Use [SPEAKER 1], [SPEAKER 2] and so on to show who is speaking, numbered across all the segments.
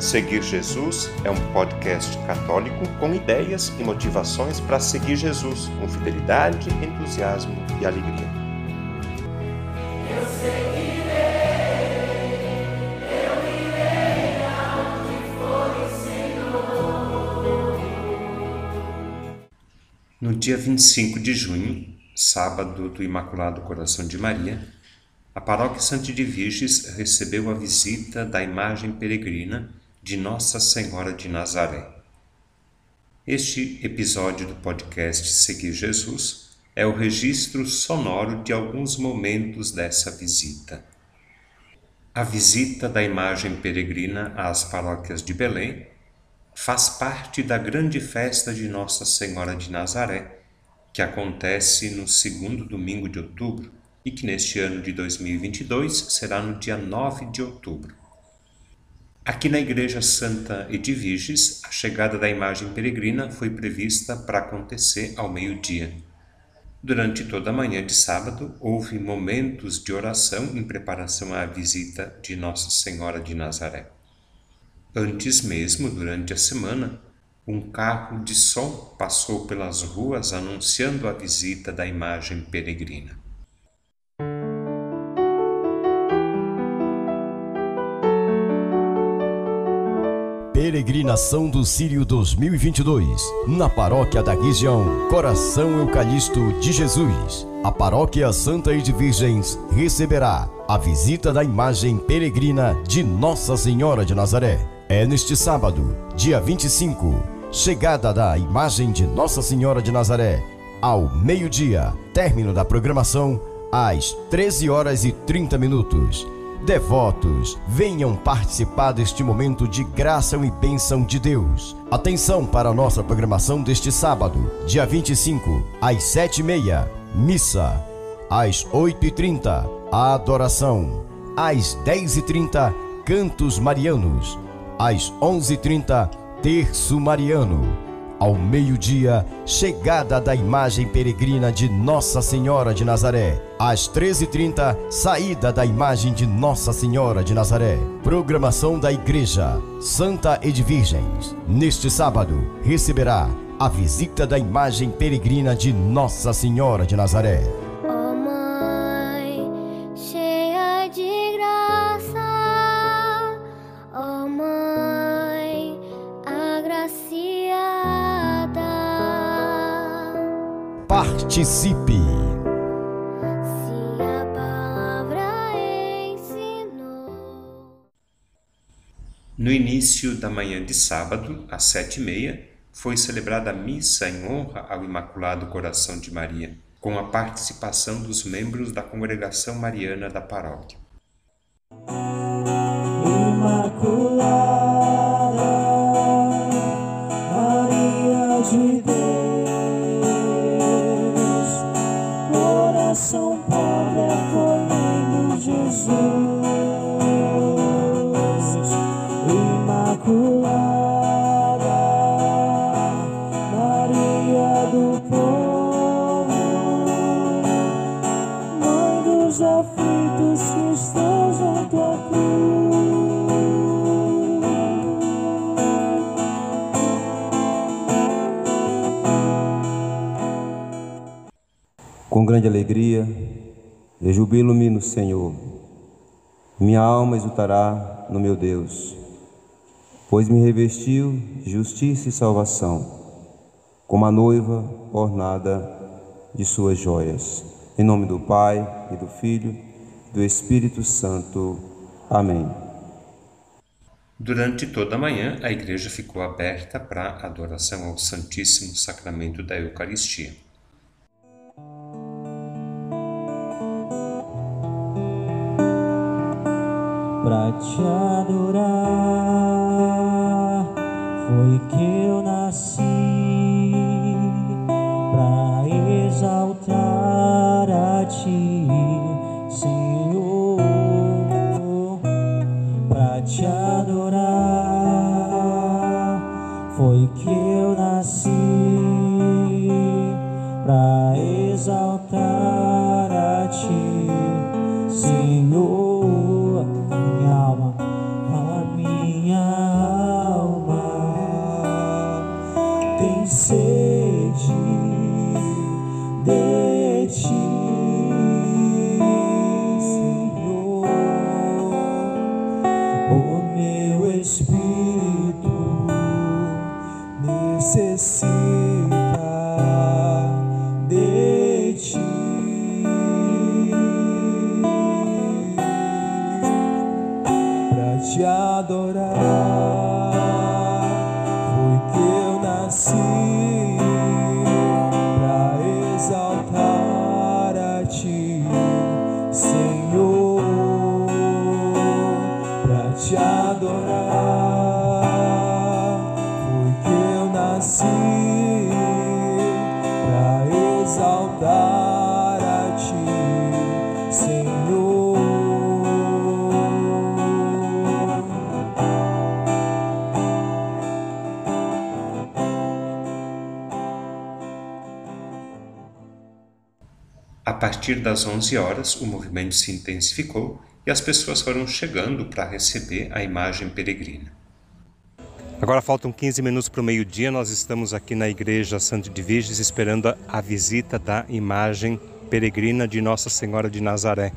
[SPEAKER 1] Seguir Jesus é um podcast católico com ideias e motivações para seguir Jesus com fidelidade, entusiasmo e alegria.
[SPEAKER 2] Eu seguirei, eu irei aonde for o Senhor.
[SPEAKER 1] No dia 25 de junho, sábado do Imaculado Coração de Maria, a paróquia Santa de Virges recebeu a visita da imagem peregrina de Nossa Senhora de Nazaré. Este episódio do podcast Seguir Jesus é o registro sonoro de alguns momentos dessa visita. A visita da imagem peregrina às paróquias de Belém faz parte da grande festa de Nossa Senhora de Nazaré, que acontece no segundo domingo de outubro e que neste ano de 2022 será no dia 9 de outubro. Aqui na Igreja Santa Edviges, a chegada da imagem peregrina foi prevista para acontecer ao meio-dia. Durante toda a manhã de sábado, houve momentos de oração em preparação à visita de Nossa Senhora de Nazaré. Antes mesmo, durante a semana, um carro de som passou pelas ruas anunciando a visita da imagem peregrina.
[SPEAKER 3] Peregrinação do Sírio 2022, na paróquia da região Coração Eucalisto de Jesus. A paróquia Santa e de Virgens receberá a visita da imagem peregrina de Nossa Senhora de Nazaré. É neste sábado, dia 25, chegada da imagem de Nossa Senhora de Nazaré, ao meio-dia, término da programação, às 13 horas e 30 minutos Devotos, venham participar deste momento de graça e bênção de Deus. Atenção para a nossa programação deste sábado, dia 25, às 7h30, missa. Às 8h30, adoração. Às 10h30, cantos marianos. Às 11h30, terço mariano ao meio-dia, chegada da imagem peregrina de Nossa Senhora de Nazaré. Às 13h30, saída da imagem de Nossa Senhora de Nazaré. Programação da Igreja Santa Edvirgens. Neste sábado, receberá a visita da imagem peregrina de Nossa Senhora de Nazaré. Participe!
[SPEAKER 4] Se a palavra ensinou.
[SPEAKER 1] No início da manhã de sábado, às sete e meia, foi celebrada a missa em honra ao Imaculado Coração de Maria, com a participação dos membros da congregação mariana da paróquia.
[SPEAKER 5] Imaculado.
[SPEAKER 6] Com grande alegria, eu jubilo-me no Senhor. Minha alma exultará no meu Deus, pois me revestiu justiça e salvação, como a noiva ornada de suas joias. Em nome do Pai e do Filho e do Espírito Santo. Amém.
[SPEAKER 1] Durante toda a manhã, a igreja ficou aberta para adoração ao Santíssimo Sacramento da Eucaristia.
[SPEAKER 5] Pra te adorar. Foi que eu nasci pra exaltar a ti, Senhor, pra te adorar. Foi que eu nasci espírito necessita de ti pra te adorar. Foi que eu nasci pra exaltar a ti, Senhor, pra te adorar.
[SPEAKER 1] Partir das 11 horas, o movimento se intensificou e as pessoas foram chegando para receber a imagem peregrina. Agora faltam 15 minutos para o meio-dia. Nós estamos aqui na Igreja Santo de Virges esperando a- visita da imagem peregrina de Nossa Senhora de Nazaré.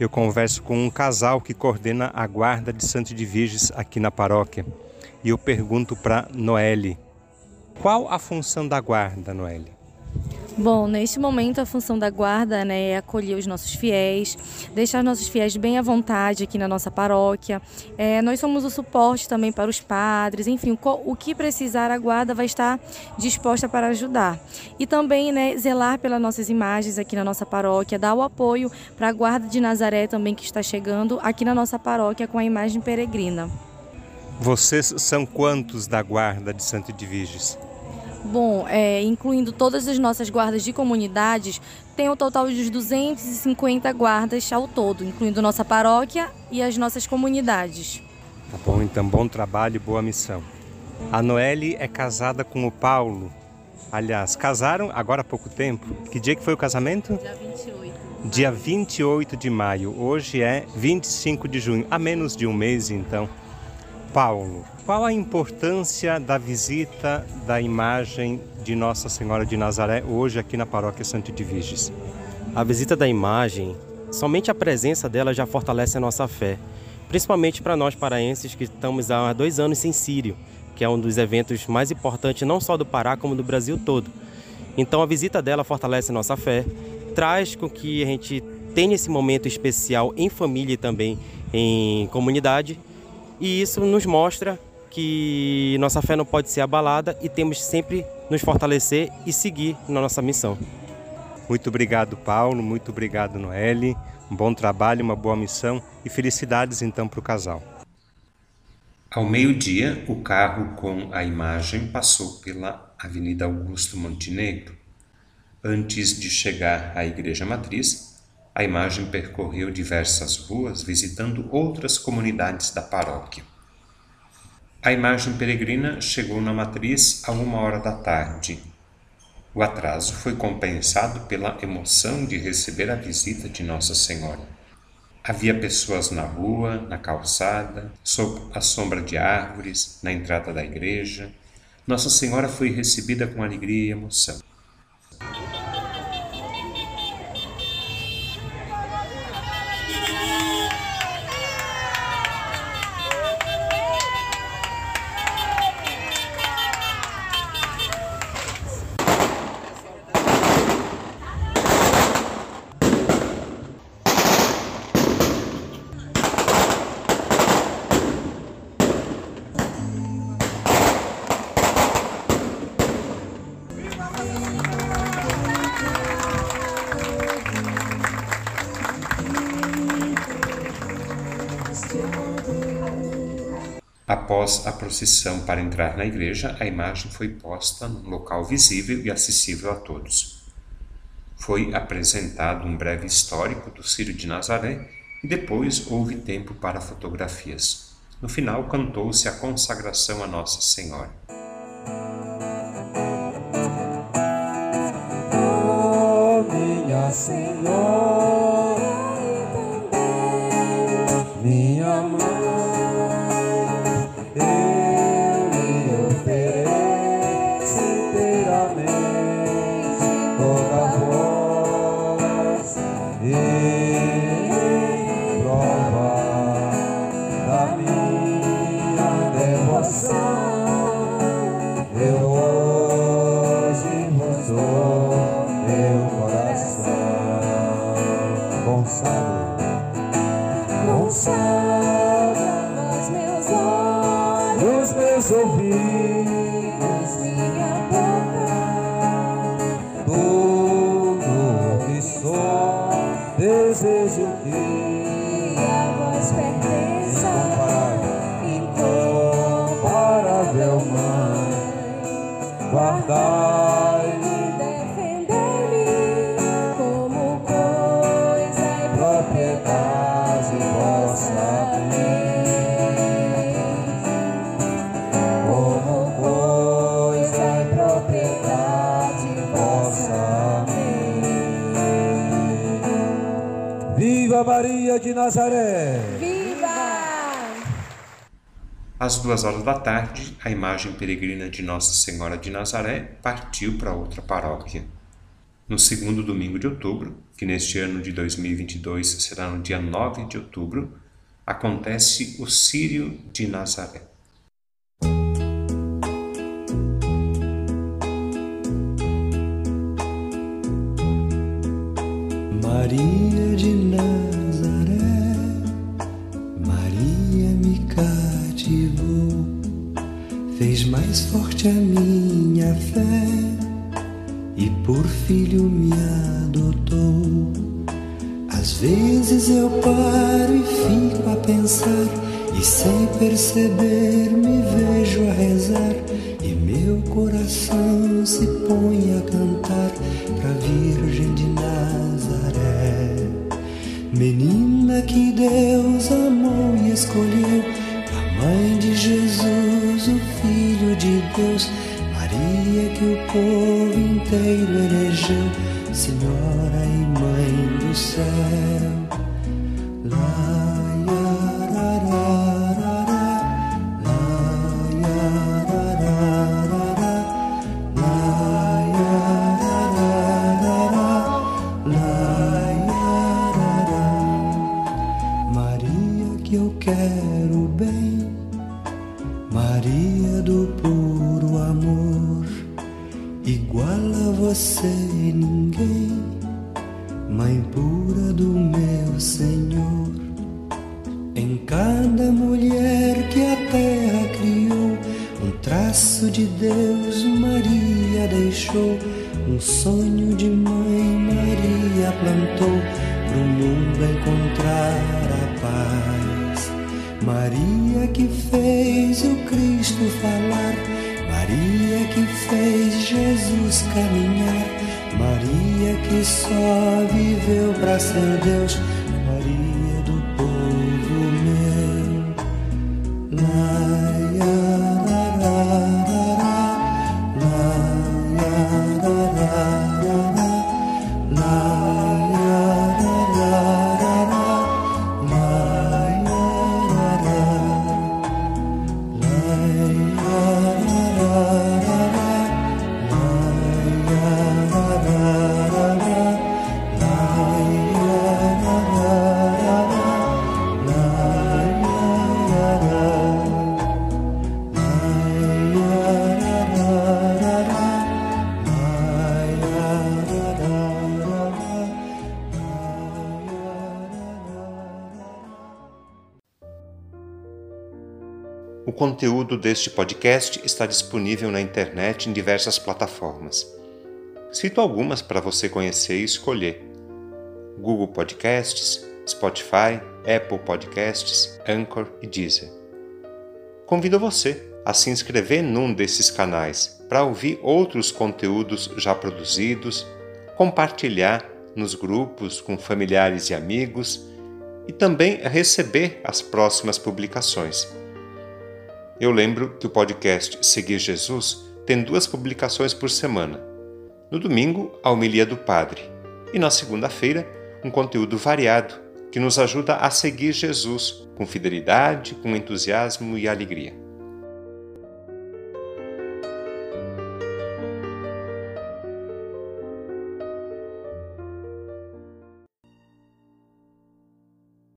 [SPEAKER 1] Eu converso com um casal que coordena a guarda de Santo de Virges aqui na paróquia. E eu pergunto para Noelle: qual a função da guarda, Noelle?
[SPEAKER 7] Bom, neste momento a função da guarda né, é acolher os nossos fiéis, deixar nossos fiéis bem à vontade aqui na nossa paróquia. É, nós somos o suporte também para os padres, enfim, o, que precisar a guarda vai estar disposta para ajudar. E também né, zelar pelas nossas imagens aqui na nossa paróquia, dar o apoio para a guarda de Nazaré também que está chegando aqui na nossa paróquia com a imagem peregrina.
[SPEAKER 1] Vocês são quantos da guarda de Santo de?
[SPEAKER 7] Bom, é, incluindo todas as nossas guardas de comunidades, tem um total de 250 guardas ao todo, incluindo nossa paróquia e as nossas comunidades.
[SPEAKER 1] Tá bom, então bom trabalho e boa missão. A Noelle é casada com o Paulo. Aliás, casaram agora há pouco tempo. Que dia que foi o casamento?
[SPEAKER 7] Dia 28.
[SPEAKER 1] Dia 28 de maio. Hoje é 25 de junho. Há menos de um mês, então. Paulo, qual a importância da visita da imagem de Nossa Senhora de Nazaré hoje aqui na paróquia Santo de Virges?
[SPEAKER 8] A visita da imagem, somente a presença dela já fortalece a nossa fé, principalmente para nós paraenses que estamos há dois anos sem Sírio, que é um dos eventos mais importantes não só do Pará, como do Brasil todo. Então a visita dela fortalece a nossa fé, traz com que a gente tenha esse momento especial em família e também em comunidade, e isso nos mostra que nossa fé não pode ser abalada e temos sempre nos fortalecer e seguir na nossa missão.
[SPEAKER 1] Muito obrigado, Paulo. Muito obrigado, Noelle. Um bom trabalho, uma boa missão e felicidades então para o casal. Ao meio-dia, o carro com a imagem passou pela Avenida Augusto Montenegro. Antes de chegar à Igreja Matriz, a imagem percorreu diversas ruas visitando outras comunidades da paróquia. A imagem peregrina chegou na matriz a uma hora da tarde. O atraso foi compensado pela emoção de receber a visita de Nossa Senhora. Havia pessoas na rua, na calçada, sob a sombra de árvores, na entrada da igreja. Nossa Senhora foi recebida com alegria e emoção. Após a procissão para entrar na igreja, a imagem foi posta num local visível e acessível a todos. Foi apresentado um breve histórico do Círio de Nazaré e depois houve tempo para fotografias. No final, cantou-se a consagração a Nossa Senhora.
[SPEAKER 5] Oh, minha Senhora, minha mãe, consagra
[SPEAKER 2] os meus olhos,
[SPEAKER 5] os meus ouvidos,
[SPEAKER 2] minha boca,
[SPEAKER 5] tudo que sou. Desejo que
[SPEAKER 2] a vós pertença,
[SPEAKER 5] incomparável. Mãe, guardai-me.
[SPEAKER 2] Defender-me como coisa e
[SPEAKER 5] propriedade Nazaré!
[SPEAKER 2] Viva!
[SPEAKER 1] Às duas horas da tarde, a imagem peregrina de Nossa Senhora de Nazaré partiu para outra paróquia. No segundo domingo de outubro, que neste ano de 2022 será no dia 9 de outubro, acontece o Círio de Nazaré.
[SPEAKER 9] A minha fé e por filho me adotou. Às vezes eu paro e fico a pensar, e sem perceber me vejo a rezar, e meu coração se põe a cantar pra Virgem de Nazaré. Menina que Deus amou e escolheu, a mãe de Jesus, Deus, Maria que o povo inteiro elegeu, Senhora e Mãe do céu. Igual a você ninguém, Mãe pura do meu Senhor. Em cada mulher que a terra criou, um traço de Deus Maria deixou, um sonho de mãe Maria plantou, pro mundo encontrar a paz. Maria que fez o Cristo falar, Maria que fez Jesus caminhar, Maria que só viveu pra ser Deus,
[SPEAKER 1] O conteúdo deste podcast está disponível na internet em diversas plataformas. Cito algumas para você conhecer e escolher: Google Podcasts, Spotify, Apple Podcasts, Anchor e Deezer. Convido você a se inscrever num desses canais para ouvir outros conteúdos já produzidos, compartilhar nos grupos com familiares e amigos e também receber as próximas publicações. Eu lembro que o podcast Seguir Jesus tem duas publicações por semana. No domingo, a homilia do Padre, e na segunda-feira, um conteúdo variado que nos ajuda a seguir Jesus com fidelidade, com entusiasmo e alegria.